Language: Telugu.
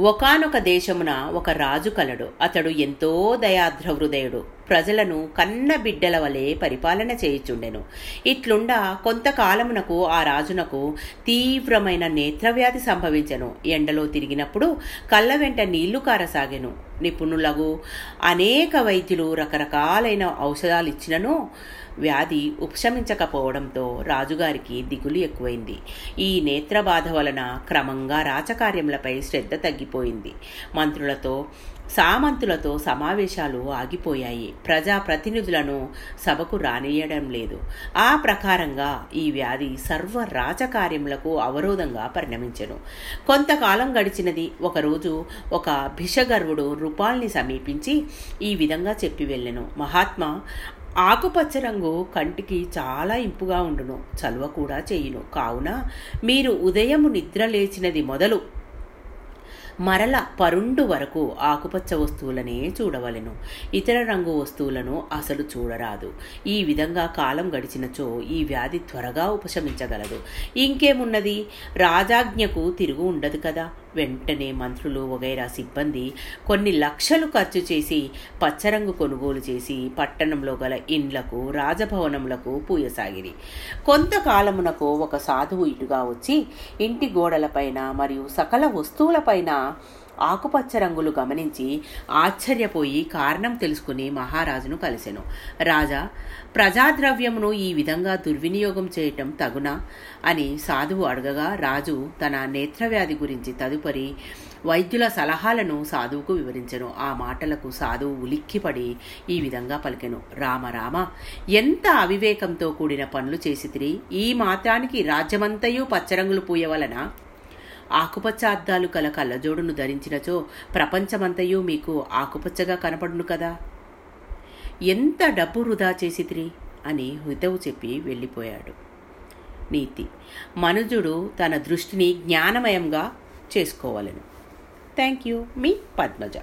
ఒకనొక దేశమున ఒక రాజు కలడు. అతడు ఎంతో దయాద్ర హృదయుడు ప్రజలను కన్న బిడ్డల వలె పరిపాలన చేయుచుండెను. ఇట్లుండా కొంతకాలమునకు ఆ రాజునకు తీవ్రమైన నేత్రవ్యాధి సంభవించెను. ఎండలో తిరిగినప్పుడు కళ్ళ వెంట నీళ్ళు కారసాగెను. నిపుణులకు అనేక వైద్యులు రకరకాలైన ఔషధాలు ఇచ్చినను వ్యాధి ఉపశమించకపోవడంతో రాజుగారికి దిగులు ఎక్కువైంది. ఈ నేత్రబాధ వలన క్రమంగా రాజకార్యములపై శ్రద్ధ తగ్గిపోయింది. మంత్రులతో సామంతులతో సమావేశాలు ఆగిపోయాయి. ప్రజాప్రతినిధులను సభకు రానియడం లేదు. ఆ ప్రకారంగా ఈ వ్యాధి సర్వ రాజకార్యములకు అవరోధంగా పరిణమించెను. కొంతకాలం గడిచినది. ఒకరోజు ఒక భిషగర్వుడు రూపాల్ని సమీపించి ఈ విధంగా చెప్పి వెళ్ళెను. మహాత్మా ఆకుపచ్చ రంగు కంటికి చాలా ఇంపుగా ఉండును. చలువ కూడా చేయును. కావున మీరు ఉదయము నిద్ర లేచినది మొదలు. మరల పరుండు వరకు ఆకుపచ్చ వస్తువులనే చూడవలెను. ఇతర రంగు వస్తువులను అసలు చూడరాదు. ఈ విధంగా కాలం గడిచినచో ఈ వ్యాధి త్వరగా ఉపశమించగలదు. ఇంకేమున్నది? రాజాజ్ఞకు తిరుగు ఉండదు కదా. వెంటనే మంత్రులు వగైరా సిబ్బంది కొన్ని లక్షలు ఖర్చు చేసి పచ్చరంగు కొనుగోలు చేసి పట్టణంలో గల ఇండ్లకు రాజభవనములకు పూయసాగిరి. కొంతకాలమునకు ఒక సాధువు ఇటుగా వచ్చి ఇంటి గోడలపైన మరియు సకల వస్తువులపైన ఆకుపచ్చ రంగులు గమనించి ఆశ్చర్యపోయి కారణం తెలుసుకుని మహారాజును కలిసెను. రాజా ప్రజాద్రవ్యమును ఈ విధంగా దుర్వినియోగం చేయటం తగునా? అని సాధువు అడగగా రాజు తన నేత్రవ్యాధి గురించి తదుపరి వైద్యుల సలహాలను సాధువుకు వివరించెను. ఆ మాటలకు సాధువు ఉలిక్కిపడి ఈ విధంగా పలికెను. రామ రామ ఎంత అవివేకంతో కూడిన పనులు చేసి ఈ మాత్రానికి రాజ్యమంతయు పచ్చరంగులు పూయవలన? ఆకుపచ్చ అద్దాలు కల కళ్ళజోడును ధరించినచో ప్రపంచమంతయు మీకు ఆకుపచ్చగా కనపడును కదా. ఎంత డబ్బు వృధా చేసితిరి? అని హితవు చెప్పి వెళ్ళిపోయాడు. నీతి మనుజుడు తన దృష్టిని జ్ఞానమయంగా చేసుకోవాలను. థ్యాంక్ యూ మీ పద్మజ.